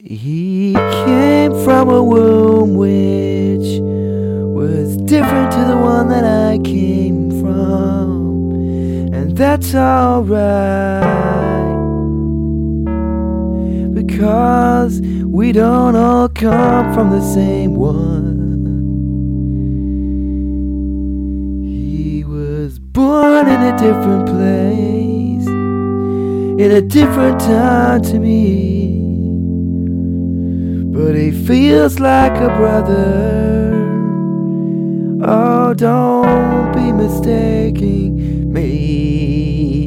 He came from a womb which was different to the one that I came from, and that's alright because we don't all come from the same one. He was born in a different place, in a different time to me. But he feels like a brother. Oh, don't be mistaking me.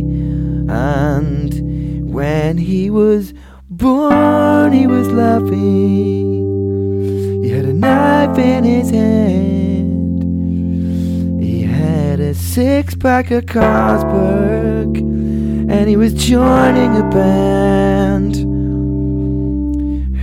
And when he was born, he was laughing. He had a knife in his hand. He had a six pack of Carlsberg. And he was joining a band.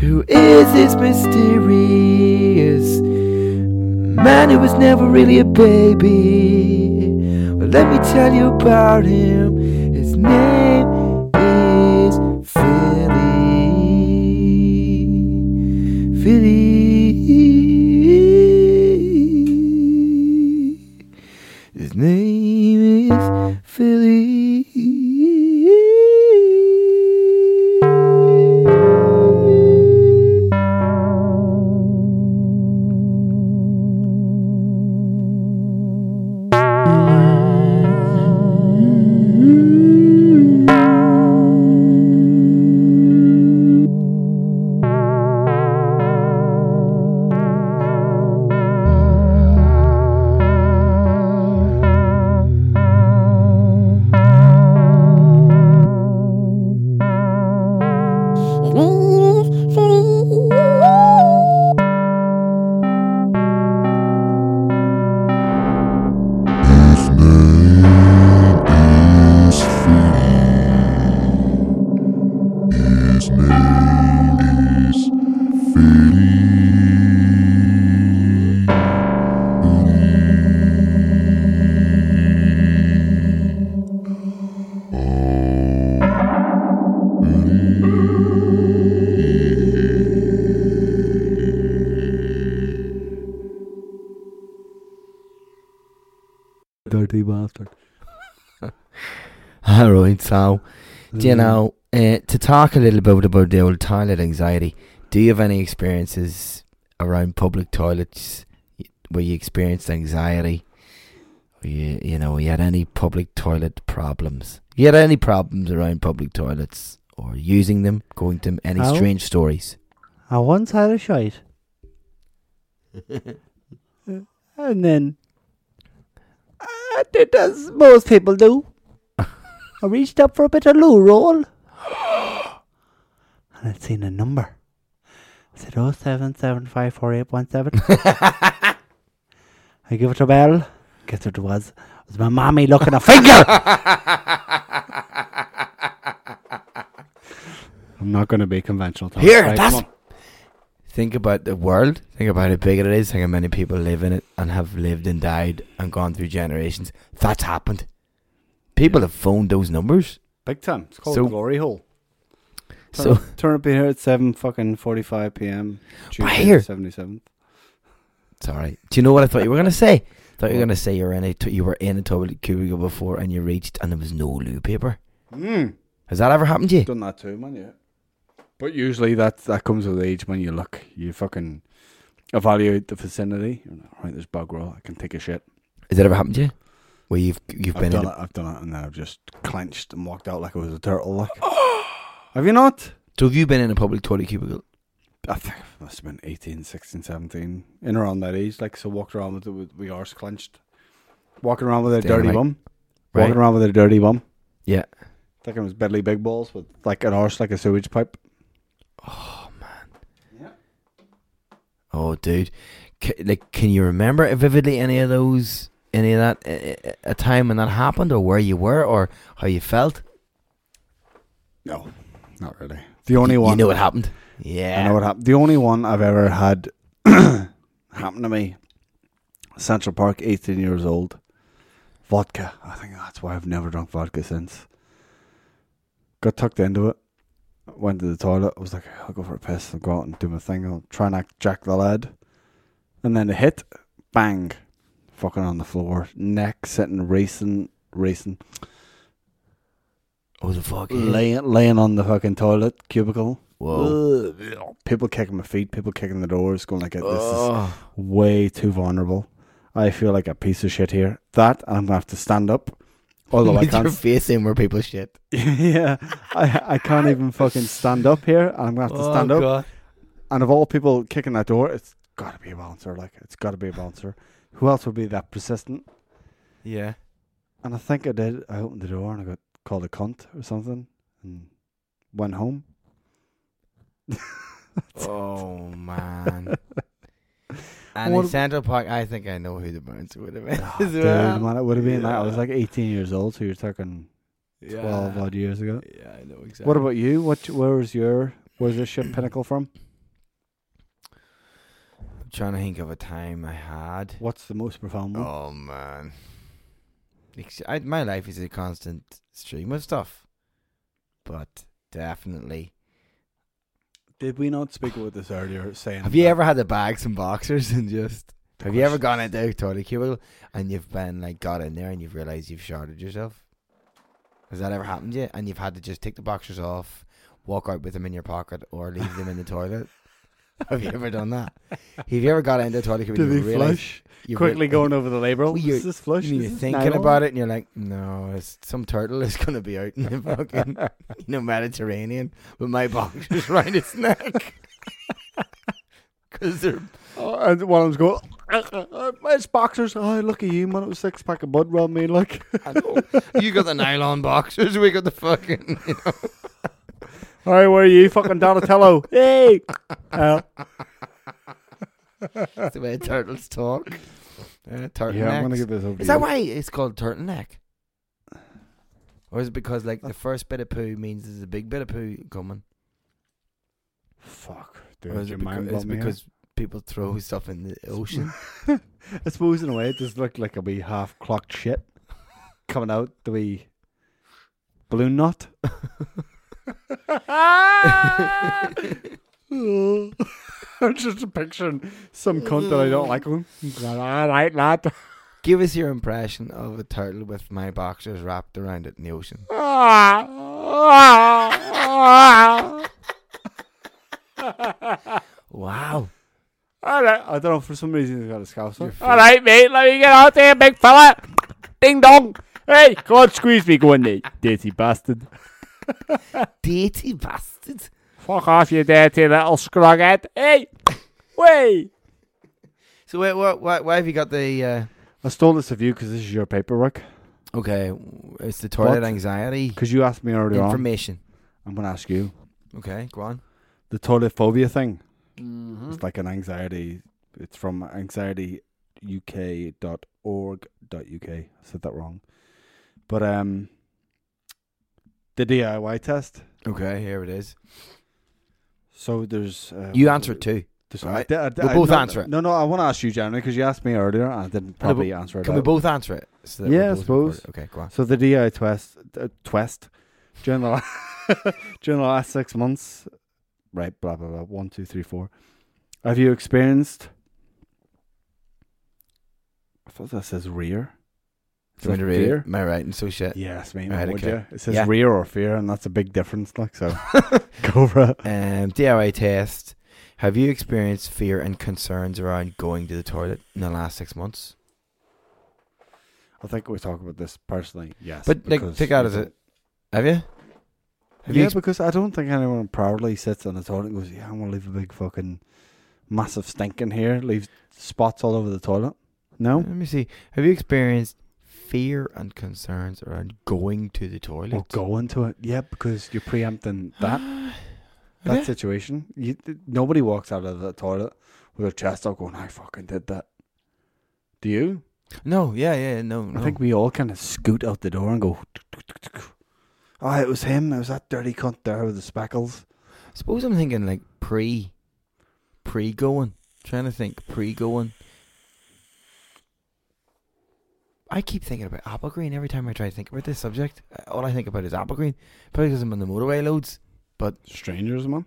Who is this mysterious man who was never really a baby? Well, let me tell you about him. His name Dirty bastard. All right, so do you know uh, to talk a little bit about the old toilet anxiety? Do you have any experiences around public toilets where you experienced anxiety? You you know you had any public toilet problems? You had any problems around public toilets or using them, going to them? Any How? strange stories? I once had a shite, and then I did as most people do. I reached up for a bit of loo roll, and I'd seen a number. I said, "Oh seven seven five four eight one. I give it a bell. Guess what it was? It was my mommy looking a finger. I'm not going to be conventional. Tom. Here, Right, that's. Think about the world. Think about how big it is. Think how many people live in it and have lived and died and gone through generations. That's happened. People have phoned those numbers. Big time. It's called So- Glory Hole. Turn, So turn up here at seven fucking forty five p.m. Tuesday, here. seventy seventh. it's all right. Do you know what I thought you were gonna say? I thought you were gonna say you were in a t- you were in a toilet cubicle before and you reached and there was no loo paper. Mm. Has that ever happened to you? Done that too, man. Yeah. But usually that that comes with age. When you look, you fucking evaluate the vicinity. Like, Right, there's bug roll. I can take a shit. Has that ever happened to you? Where you've you've I've been done a, it. I've done it, and then I've just clenched and walked out like it was a turtle. Like, have you not? so have you been in a public toilet cubicle? I think I must have been 18, 16, 17, in around that age. Like, so walked around with the, with arse clenched, walking around with a Damn dirty right. bum, Right. walking around with a dirty bum. Yeah. Like it was bedly big balls with like an arse like a sewage pipe. Oh man. Yeah. Oh, dude. C- like, can you remember vividly any of those, any of that, a, time when that happened, or where you were, or how you felt? No, not really. The only you, one You know what happened? Yeah. I know what happened. The only one I've ever had happen to me. Central Park, eighteen years old. Vodka. I think that's why I've never drunk vodka since. Got tucked into it. Went to the toilet. I was like, I'll go for a piss. I'll go out and do my thing. I'll try and act Jack the lad. And then it hit, bang, fucking on the floor, neck sitting, racing, racing, Oh, the fuck. laying, laying on the fucking toilet cubicle. Whoa. Ugh. People kicking my feet, people kicking the doors, going like, this is way too vulnerable. I feel like a piece of shit here. That, and I'm gonna have to stand up. Although I can't. your face in where people shit. yeah, I I can't even fucking stand up here. and I'm gonna have to stand oh, up. God. And of all people kicking that door, it's got to be a bouncer. Like it's got to be a bouncer. Who else would be that persistent? Yeah. And I think I did. I opened the door and I got called a cunt or something, and went home. Oh man. And What- in Central Park, I think I know who the bouncer would have been. Oh, dude, well. man, it would have been. Like, I was like 18 years old, so you're talking 12 Yeah. odd years ago. Yeah, I know exactly. What about you? What? Where was your? Where's this shit pinnacle from? I'm trying to think of a time I had. What's the most profound one? Oh man, I, my life is a constant stream of stuff, but definitely. Did we not speak about this earlier? Saying Have you ever had to bag some boxers and just? Have you ever gone into a toilet cubicle and you've been like got in there and you've realized you've sharded yourself? Has that ever happened to you? And you've had to just take the boxers off, walk out with them in your pocket, or leave them in the toilet? Have you ever done that? Have you ever got into a toilet cubicle? And they flush? Quickly going over the label. Well, you're- is this flush? You're this thinking nylon? about it, and you're like, "No, it's some turtle is going to be out in the fucking, you know, Mediterranean with my boxers around its neck." Because they're Oh, and one of them's going, uh, "It's boxers." Oh, look at you, man! It was six pack of bud around me. Like, you got the nylon boxers, we got the fucking. You know. All right, where are you, fucking Donatello? hey, uh, That's the way turtles talk. Uh, turtle yeah, I'm gonna give this over. Is to that you. why it's called turtleneck? Or is it because like the first bit of poo means there's a big bit of poo coming? Fuck, or is your it mind because, it's blown me here. because people throw stuff in the ocean? I suppose in a way it does look like a wee half clocked shit coming out the wee balloon knot. I'm just picturing some cunt that I don't like. All right, lad. Give us your impression of a turtle with my boxers wrapped around it in the ocean. Wow. All right, I don't know. For some reason, he's got a. Your All right, mate. Let me get out there, big fella. Ding dong. Hey, come on, squeeze me, go in there, dirty bastard. Dirty bastard. Fuck off, you dirty little scroghead. Hey, way. So wait, what, what, why have you got the? Uh, I stole this of you because this is your paperwork. okay, it's the toilet What? anxiety Because you asked me earlier on. information. I'm going to ask you. Okay, go on. The toilet phobia thing. Mm-hmm. It's like an anxiety. It's from anxietyuk.org.uk. I said that wrong. But um, the DIY test. Okay, here it is. So there's. Uh, You answer it too. there's- right? I- I- We'll both no, answer it. No, no, I want to ask you, generally, because you asked me earlier and I didn't probably answer it. Can we both answer it? So Yeah, I suppose. recorded? Okay, go on. So the DI twist, uh, twist during the la- during the last six months, right? Blah blah blah. One, two, three, four. Have you experienced? I thought that says rear. Do you want to read it? Am I right? And so shit. Yes, mate. Right, would okay. you? It says Yeah. rear or fear, and that's a big difference. Like so, go for it. Um, DIY test. Have you experienced fear and concerns around going to the toilet in the last six months? I think we talk about this personally. Yes, But like, take out you as it. Have you? Have you yeah, ex- because I don't think anyone proudly sits on the toilet and goes, "Yeah, I'm gonna leave a big fucking massive stink in here, leave spots all over the toilet." No, Let me see. Have you experienced fear and concerns around going to the toilet? or go into it. Yeah, because you're preempting that that Yeah. situation. You, nobody walks out of the toilet with their chest out going, "I fucking did that." Do you? No, yeah, yeah, no, no. I think we all kind of scoot out the door and go. Oh, it was him. It was that dirty cunt there with the speckles. suppose I'm thinking like pre, pre going. Trying to think pre going. I keep thinking about Applegreen every time I try to think about this subject. Uh, All I think about is Applegreen. Probably because I'm on the motorway loads. But Strangers, man.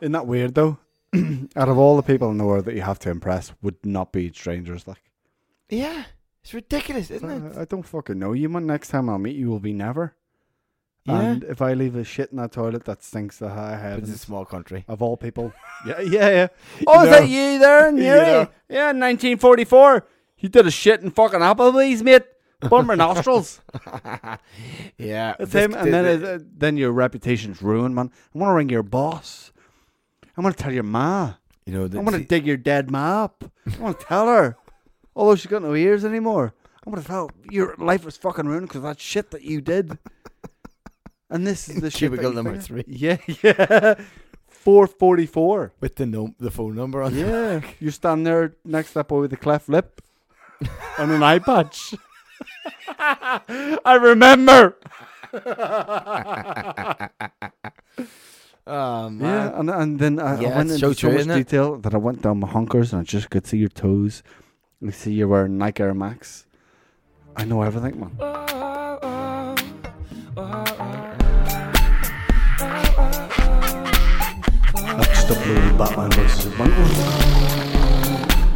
Isn't that weird though? Out of all the people in the world that you have to impress, would not be strangers. Like, yeah, it's ridiculous, isn't it? I, I don't fucking know you, man. Next time I'll meet you will be never. Yeah. And if I leave a shit in that toilet that stinks the high But it's a small country. of all people, yeah, yeah, yeah. Oh, You is that you there know. Yeah, 1944. You did a shit in fucking Applebee's, mate. Burn my nostrils. yeah, it's him. And then, it, uh, then your reputation's ruined, man. I'm gonna ring your boss. I'm gonna tell your ma. you know, I'm gonna dig your dead ma up. I'm gonna tell her. Although she's got no ears anymore. I'm gonna tell your life was fucking ruined because of that shit that you did. And this is the Cubicle number three. Yeah, yeah. 444. with the num- the phone number on. Yeah. you stand there next to that boy with the cleft lip and an eye patch. I remember. Oh man. Yeah, and and then I, Yeah, I went it's into so so, true, much isn't it? detail that I went down my hunkers and I just could see your toes. I see you wearing Nike Air Max. I know everything, man. Next up, little Batman versus Superman.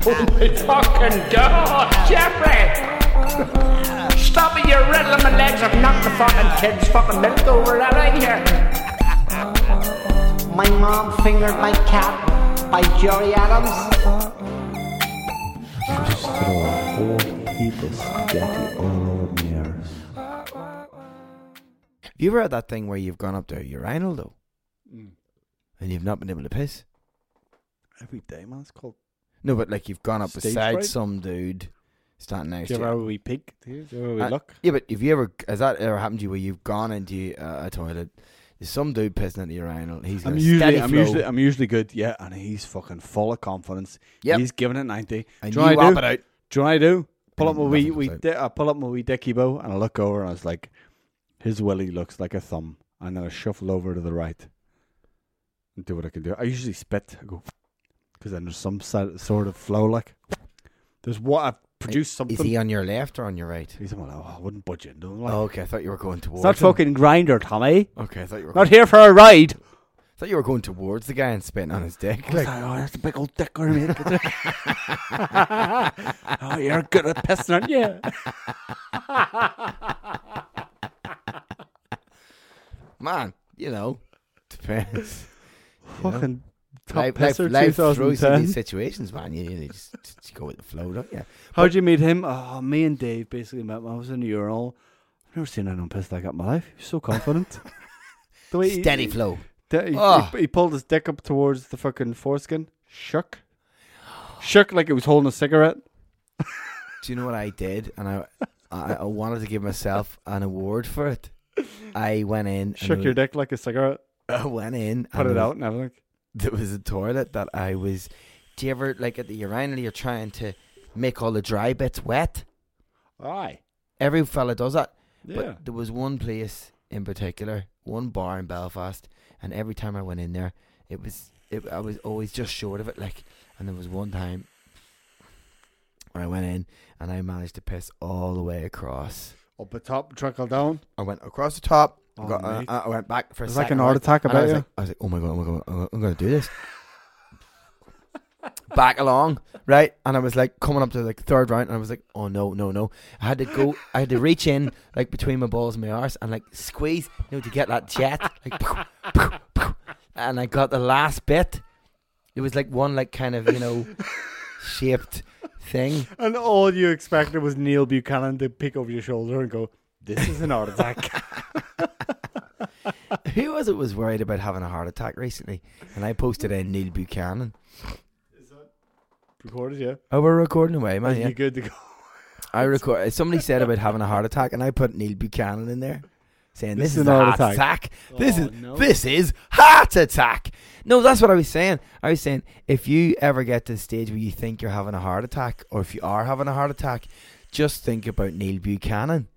Oh my fucking God, Jeffrey! Stop it, you're riddling my legs. I've knocked the fucking kid's fucking milk over that right here. My mom fingered my cat by Gerry Adams. Just throw a whole heap of spaghetti all over my ears. Have you ever had that thing where you've gone up to a urinal though, mm. and you've not been able to piss? Every day, man. It's called. No, but like you've gone up Stage beside fright? some dude standing next Do to you you. ever have a wee peek? Do you, do you ever wee Uh, look? Yeah, but have you ever has that ever happened to you where you've gone into uh, a toilet? There's some dude pissing at the urinal. He's got I'm a usually, I'm flow, usually, I'm usually good. Yeah, and he's fucking full of confidence. Yep. He's giving it ninety. and do you you know what I do? it out. Do you know what I do? Pull up my wee, nothing wee comes di- I pull up my wee dicky bow and I look over and I was like, his willy looks like a thumb. And then I shuffle over to the right and do what I can do. I usually spit. I go because then there's some sort of flow. Like there's what I've produced something. Is he on your left or on your right? He's like, oh, I wouldn't budge into him. Like, Oh, okay, I thought you were going towards. it's not him. fucking grinder, Tommy. Okay, I thought you were. Not here for a ride. I thought you were going towards the guy and spitting on his dick. Like, like, oh, that's a big old dick on me. oh, you're good at pissing, aren't you? man, you know, depends. You know? Top life, life, pisser life throws you these situations, man. You, you just, just go with the flow, don't you? How'd you meet him? Oh, me and Dave basically met. when I was in the urinal. I've never seen anyone pissed like that in my life. He's so confident. the way he- Steady flow. He, he- Oh. he pulled his dick up towards the fucking foreskin. Shook. Shook like it was holding a cigarette. Do you know what I did? And I, I, I wanted to give myself an award for it. I went in. Shook your dick like a cigarette. I went in. Put it was- out and everything. There was a toilet that I was. Do you ever like at the urinal? You're trying to make all the dry bits wet. Aye. Every fella does that. Yeah. But there was one place in particular, one bar in Belfast, and every time I went in there, it was it, I was always just short of it. Like, and there was one time where I went in and I managed to piss all the way across. Up the top, trickle down. I went across the top. I, Oh, got, uh. I, I went back for a It's like second. an heart attack and I about was you. like, I was like, oh my god, oh my god, I'm, to do this. back along, right? And I was like coming up to like third round, and I was like, oh no, no, no. I had to go, I had to reach in like between my balls and my arse and like squeeze, you know, to get that jet, like, and I got the last bit. It was like one like kind of you know shaped thing. And all you expected was Neil Buchanan to pick over your shoulder and go, "This is an heart attack." Who was it was worried about having a heart attack recently? And I posted in Neil Buchanan. Is that recorded, yeah. Oh, we're recording away, man. Are Yeah. you good to go? I record. Somebody said about having a heart attack, and I put Neil Buchanan in there, saying This this, is is a heart attack." attack. Oh, this Oh, is no. this is heart attack. No, that's what I was saying. I was saying if you ever get to the stage where you think you're having a heart attack, or if you are having a heart attack, just think about Neil Buchanan.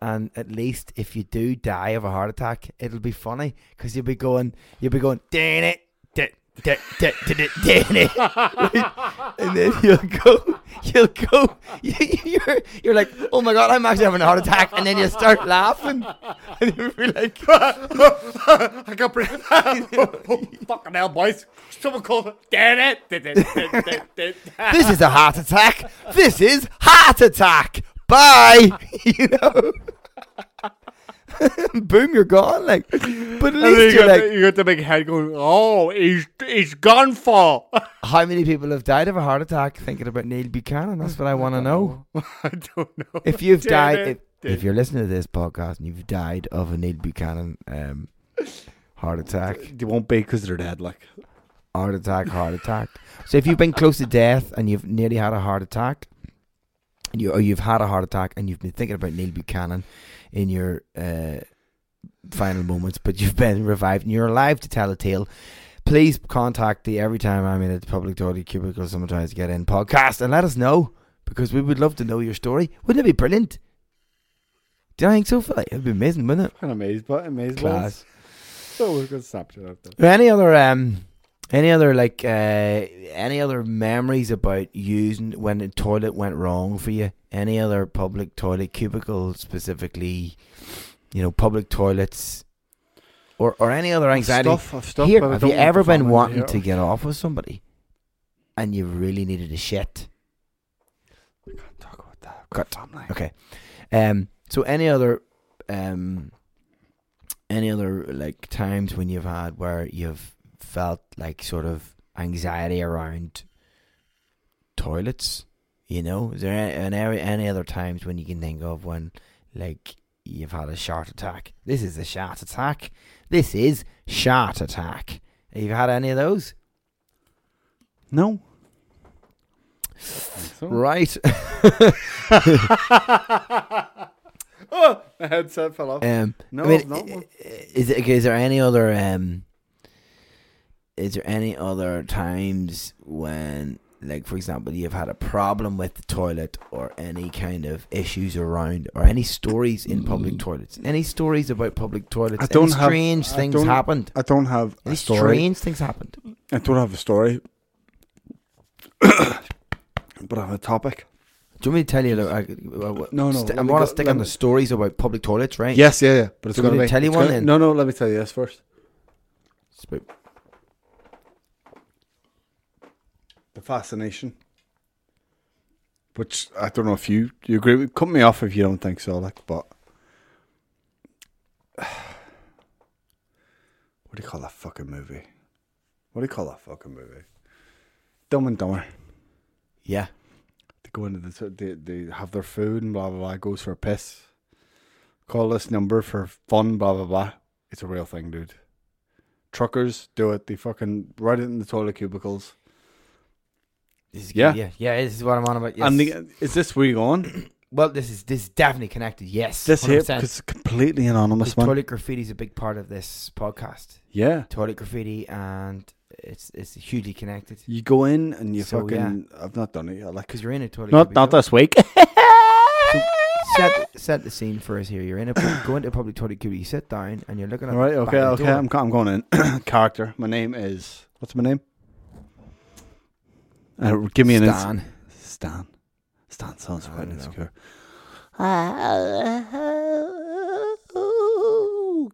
And at least if you do die of a heart attack, it'll be funny because you'll be going, you'll be going, dang it, and then you'll go, you'll go, you're, you're like, oh my god, I'm actually having a heart attack, and then you start laughing, and you'll be like, I got breath. Oh, fucking hell, boys. Someone called it. this is a heart attack, this is heart attack, bye, you know. Boom, you're gone. Like, but at least you you're got, like, the, you got the big head going, oh, he's, he's gone for. how many people have died of a heart attack thinking about Neil Buchanan? That's what I want to know. I don't know. If you've Damn died, if, if you're listening to this podcast and you've died of a Neil Buchanan um, heart attack, They won't be because they're dead. Like, heart attack, heart attack. So if you've been close to death and you've nearly had a heart attack, and you or you've had a heart attack and you've been thinking about Neil Buchanan in your uh, final moments, but you've been revived and you're alive to tell a tale. Please contact the Every Time I'm in a Public Toilet Cubicle Someone Tries to Get In podcast and let us know because we would love to know your story. Wouldn't it be brilliant? Do you think so, Phil? It'd be amazing, wouldn't it? of amazed, but amazed. Class. So we're going to snap it out there. Any other um, any other like uh, any other memories about using when the toilet went wrong for you? Any other public toilet cubicle specifically? You know, public toilets, or or any other anxiety. Stuff, I've stuff, Here, have you ever been wanting to get off with somebody, and you really needed a shit? I can't talk about that. Cut. Family. Okay. Um. So any other um, any other like times when you've had where you've felt like sort of anxiety around toilets? You know, is there any, any other times when you can think of when like you've had a short attack? This is a short attack. This is short attack. Have you had any of those? No. Right. oh, the headset fell off. Um, no, I mean, no. i- i- is is there any other um, is there any other times when, like, for example, you've had a problem with the toilet or any kind of issues around, or any stories in public toilets? Any stories about public toilets? I don't any have- strange I things happened. I don't have Any a story. strange things happened. I don't have a story. but I have a topic. Do you want me to tell you? Like, uh, uh, No, no, st- I want to stick on the stories about public toilets, right? Yes, yeah, yeah. But it's going to tell you one gonna- then? No, no. Let me tell you this first. It's about- The fascination. Which I don't know if you you agree with. Cut me off if you don't think so. Like, but what do you call that fucking movie? What do you call that fucking movie? Dumb and Dumber. Yeah. They go into the they they have their food and blah blah blah. Goes for a piss. Call this number for fun. Blah blah blah. It's a real thing, dude. Truckers do it. They fucking write it in the toilet cubicles. This is Yeah. yeah, yeah. This is what I'm on about. Yes. And the, is this where you're going? well, this is this is definitely connected. Yes, This here 100%. because it's completely anonymous, man. toilet graffiti is a big part of this podcast. yeah, Toilet graffiti, and it's it's hugely connected. you go in and you So, fucking. I've not done it yet. Like Because you're in a toilet. not not this week. Set set the scene for us here. You're in a go into a public toilet cubby. You sit down and you're looking at. All right, okay, okay. I'm I'm going in. Character. My name is what's my name? Uh, give me an ins- Stan. Stan. Stan sounds I quite don't know. insecure.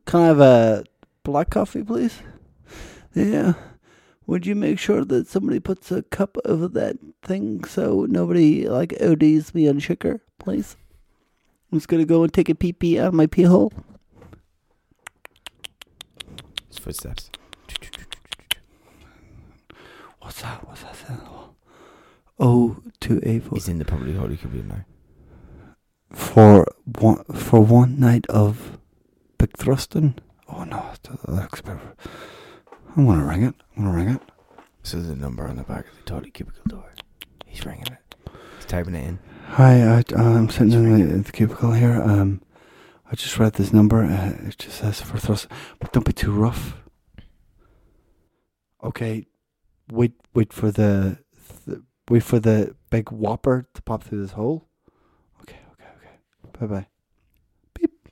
Can I have a black coffee, please? Yeah. Would you make sure that somebody puts a cup over that thing so nobody like ODs me on sugar, please? I'm just gonna go and take a pee pee out of my pee hole. It's footsteps. What's that? What's that sound? Oh, to a for He's in the public toilet queue now. for one for one night of big thrusting. Oh no, that looks better. I'm gonna ring it. I'm gonna ring it. So there's a number on the back of the toilet cubicle door. He's ringing it. He's typing it in. Hi, I, I'm sitting in the, the cubicle here. Um, I just read this number. Uh, it just says for thrust, but don't be too rough. Okay, wait, wait for the, th- wait for the big whopper to pop through this hole. Okay, okay, okay. Bye bye. Beep.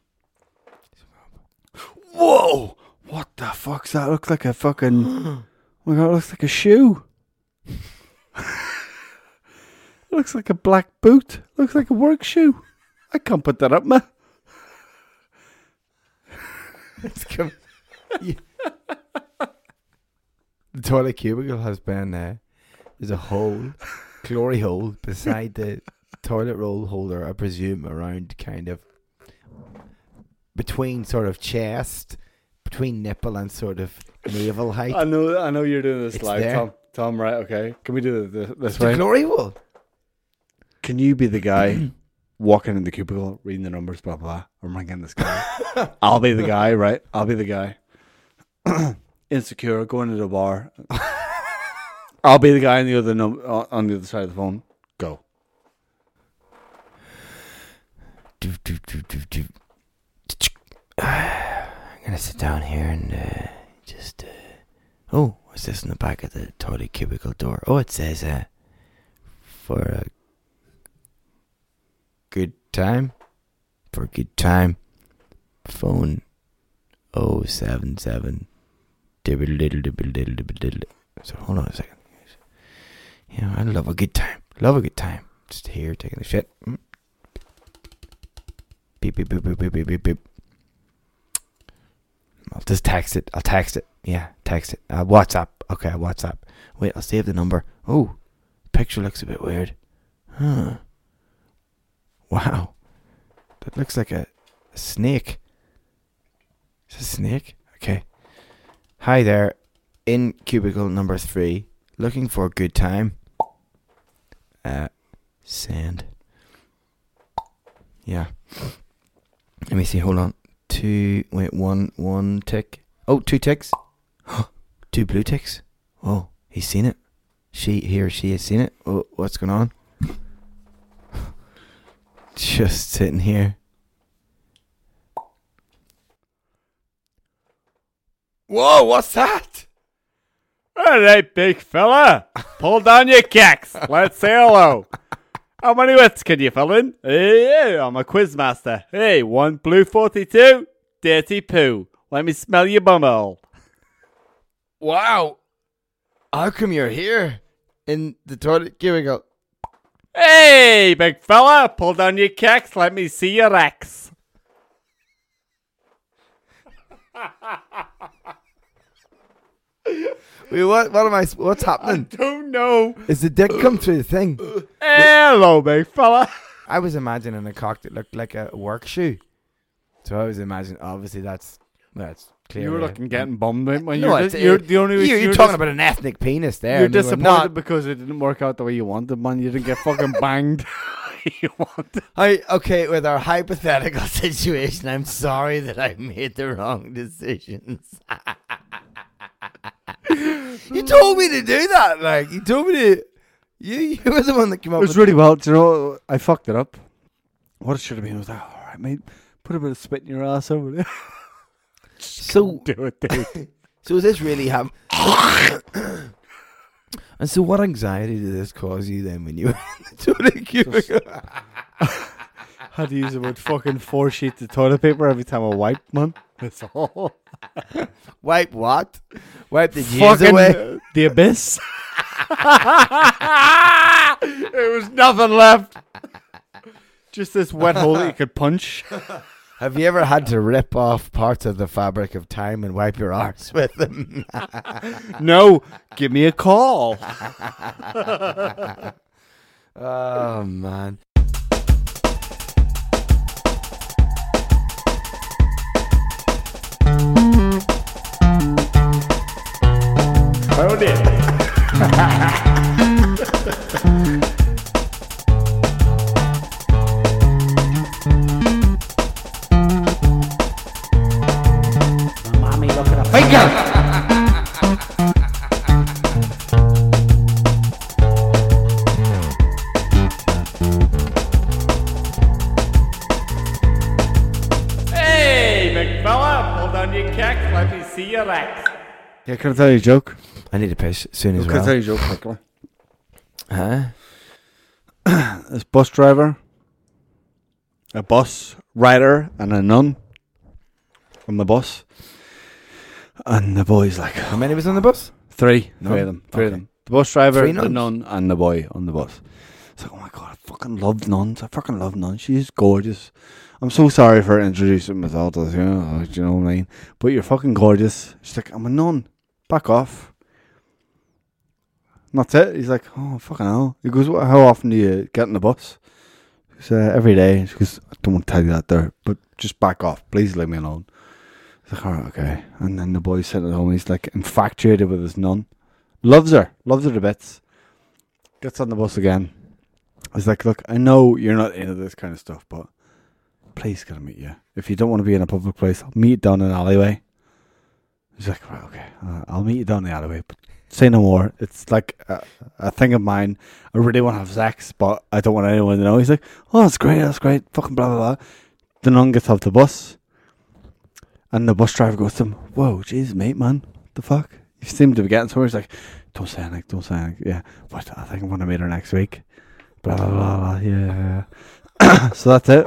Whoa! What the fuck's that? Looks like a fucking. my god, it looks like a shoe. it looks like a black boot. looks like a work shoe. I can't put that up, man. It's come. Yeah. the toilet cubicle has been uh, there's a hole, glory hole beside the toilet roll holder. I presume around kind of between sort of chest, between nipple and sort of navel height. I know, I know you're doing this It's live, there. Tom. Tom, right? Okay, can we do this, this the way? glory hole. Can you be the guy walking in the cubicle, reading the numbers, blah blah? I'm ringing this guy. I'll be the guy, right? I'll be the guy. Insecure, going to the bar. I'll be the guy on the other num- on on the other side of the phone. Go. I'm gonna sit down here and uh, just. Uh, oh, what's this in the back of the toilet cubicle door? Oh, it says uh, for a good time. For a good time. Phone 077 dibble diddle dibble diddle dibble diddle. So hold on a second. Yeah, I love a good time. Love a good time. Just here taking the shit. Mm. Beep beep beep beep beep beep beep beep. I'll just text it. I'll text it. Yeah, text it. Uh, WhatsApp. Okay, WhatsApp. Wait, I'll save the number. Oh, picture looks a bit weird. Huh. Wow. That looks like a, a snake. Is a snake? Okay. Hi there. In cubicle number three. Looking for a good time. Uh, sand. Yeah. Let me see. Hold on. Two. Wait. One. One tick. Oh, two ticks. two blue ticks. Oh, he's seen it. She, he or she has seen it. Oh, what's going on? Just sitting here. Whoa! What's that? All right, big fella. Pull down your kicks. Let's say hello. How many wits can you fill in? Hey, I'm a quiz master. Hey, one blue 42, dirty poo. Let me smell your bumhole. Wow! How come you're here in the toilet cubicle? Hey, big fella, pull down your kicks. Let me see your ex. Wait, what? What am I? What's happening? Don't know. Is the dick come through the thing? Hello, big fella. I was imagining a cock that looked like a work shoe. So I was imagining. Obviously, that's that's clear. You were looking getting bummed out when No, you're, just, you're the only You're, you're, you're talking about an ethnic penis there. You're and you were disappointed because it didn't work out the way you wanted, man. You didn't get fucking banged. you wanted. I okay with our hypothetical situation. I'm sorry that I made the wrong decisions. you told me to do that. Like you told me to. You you were the one that came up. It was with really well. Do you know, I fucked it up. What it should have been was like, all right, mate, put a bit of spit in your ass over there. so Do it, dude. so is this really happen? and so what anxiety did this cause you then when you were in the toilet cubicle? Had to use about fucking four sheets of toilet paper every time I wiped, man. That's all. Wipe what? Wipe the fucking away. the abyss. there was nothing left. Just this wet hole that you could punch. Have you ever had to rip off parts of the fabric of time and wipe your arse with them? No, give me a call. oh man. Hold it. Mommy, look at the finger. Hey, big fella, pull down your kicks. Let me see your ex. Yeah, can I tell you a joke? I need to piss as soon as tell well. you a quickly? Huh? This bus driver, a bus rider, and a nun on the bus. And the boy's like, How many was on the bus? Three. No? Three of them. Three of them. The bus driver, Three the nuns? nun, and the boy on the bus. It's like, oh my god, I fucking love nuns. I fucking love nuns. She's gorgeous. I'm so sorry for introducing myself to this, you know, do you know what I mean? But you're fucking gorgeous. She's like, I'm a nun. Back off. And that's it. He's like, oh, fucking hell. He goes, "Wha- how often do you get in the bus? He says, uh, every day. She goes, I don't want to tell you that there, but just back off. Please leave me alone. He's like, all right, okay. And then the boy's sitting at home. He's like infatuated with his nun. Loves her. Loves her to bits. Gets on the bus again. He's like, look, I know you're not into this kind of stuff, but please can I meet you? If you don't want to be in a public place, I'll meet you down an alleyway. He's like, right, okay, uh, I'll meet you down the alleyway, but say no more. It's like a, a thing of mine. I really want to have sex, but I don't want anyone to know. He's like, oh, that's great, that's great, fucking blah, blah, blah. The nun gets off the bus, and the bus driver goes to him, whoa, jeez, mate, man, the fuck? You seem to be getting somewhere. He's like, don't say anything, don't say anything. Yeah, but I think I'm going to meet her next week. Blah, blah, blah, blah, yeah. so that's it.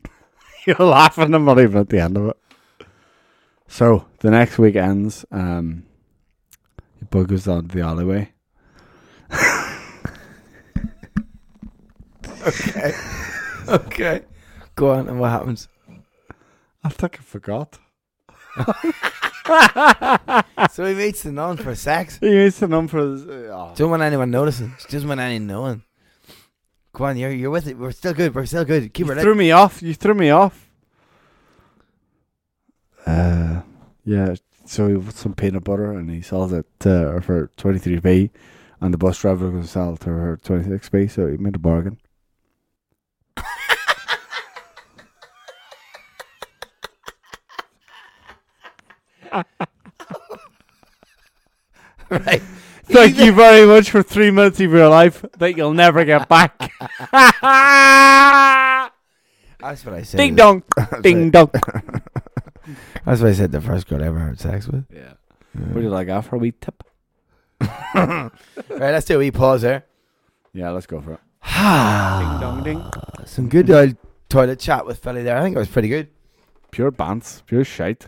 You're laughing, I'm not even at the end of it. So the next week ends. Um, he buggers down the alleyway. Okay. okay. Go on, and what happens? I think I forgot. So he meets the nun for sex. He needs to number. His, uh, oh. Don't want anyone noticing. She doesn't want anyone knowing. Go on, you're you're with it. We're still good. We're still good. Keep you her threw lit. me off. You threw me off. Uh, yeah. So he put some peanut butter and he sells it to her for twenty three p, and the bus driver was going to sell it to her twenty six p. So he made a bargain. right. Thank you very much for three minutes of your life that you'll never get back. That's what I said. Ding dong, ding dong. That's what I said. The first girl I ever had sex with. Yeah. What do you like after a wee tip? right, let's do a wee pause there. Yeah, let's go for it. ding dong ding. Some good old toilet chat with Philly there. I think it was pretty good. Pure bants, pure shite.